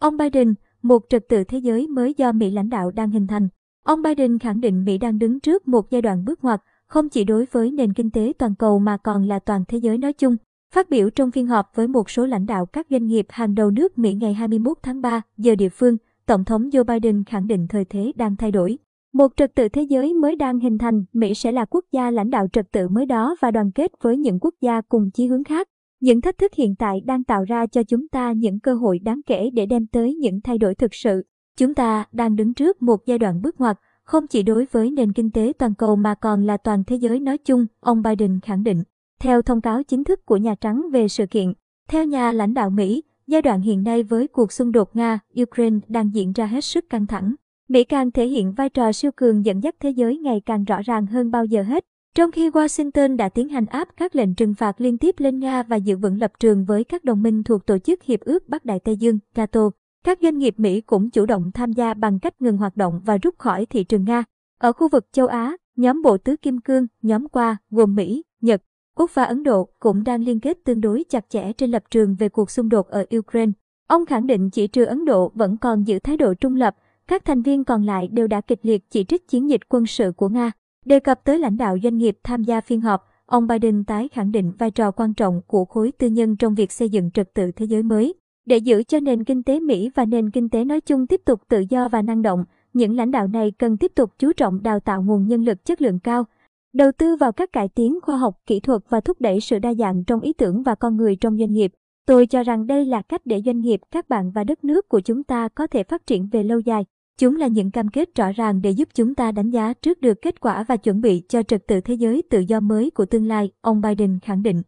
Ông Biden, một trật tự thế giới mới do Mỹ lãnh đạo đang hình thành. Ông Biden khẳng định Mỹ đang đứng trước một giai đoạn bước ngoặt, không chỉ đối với nền kinh tế toàn cầu mà còn là toàn thế giới nói chung. Phát biểu trong phiên họp với một số lãnh đạo các doanh nghiệp hàng đầu nước Mỹ ngày 21 tháng 3 giờ địa phương, Tổng thống Joe Biden khẳng định thời thế đang thay đổi. Một trật tự thế giới mới đang hình thành, Mỹ sẽ là quốc gia lãnh đạo trật tự mới đó và đoàn kết với những quốc gia cùng chí hướng khác. Những thách thức hiện tại đang tạo ra cho chúng ta những cơ hội đáng kể để đem tới những thay đổi thực sự. Chúng ta đang đứng trước một giai đoạn bước ngoặt, không chỉ đối với nền kinh tế toàn cầu mà còn là toàn thế giới nói chung, ông Biden khẳng định. Theo thông cáo chính thức của Nhà Trắng về sự kiện, theo nhà lãnh đạo Mỹ, giai đoạn hiện nay với cuộc xung đột Nga-Ukraine đang diễn ra hết sức căng thẳng. Mỹ càng thể hiện vai trò siêu cường dẫn dắt thế giới ngày càng rõ ràng hơn bao giờ hết. Trong khi Washington đã tiến hành áp các lệnh trừng phạt liên tiếp lên Nga và giữ vững lập trường với các đồng minh thuộc Tổ chức Hiệp ước Bắc Đại Tây Dương, NATO, các doanh nghiệp Mỹ cũng chủ động tham gia bằng cách ngừng hoạt động và rút khỏi thị trường Nga. Ở khu vực châu Á, nhóm Bộ Tứ Kim Cương, nhóm qua, gồm Mỹ, Nhật, Úc và Ấn Độ cũng đang liên kết tương đối chặt chẽ trên lập trường về cuộc xung đột ở Ukraine. Ông khẳng định chỉ trừ Ấn Độ vẫn còn giữ thái độ trung lập, các thành viên còn lại đều đã kịch liệt chỉ trích chiến dịch quân sự của Nga. Đề cập tới lãnh đạo doanh nghiệp tham gia phiên họp, ông Biden tái khẳng định vai trò quan trọng của khối tư nhân trong việc xây dựng trật tự thế giới mới. Để giữ cho nền kinh tế Mỹ và nền kinh tế nói chung tiếp tục tự do và năng động, những lãnh đạo này cần tiếp tục chú trọng đào tạo nguồn nhân lực chất lượng cao, đầu tư vào các cải tiến khoa học, kỹ thuật và thúc đẩy sự đa dạng trong ý tưởng và con người trong doanh nghiệp. Tôi cho rằng đây là cách để doanh nghiệp, các bạn và đất nước của chúng ta có thể phát triển về lâu dài. Chúng là những cam kết rõ ràng để giúp chúng ta đánh giá trước được kết quả và chuẩn bị cho trật tự thế giới tự do mới của tương lai, ông Biden khẳng định.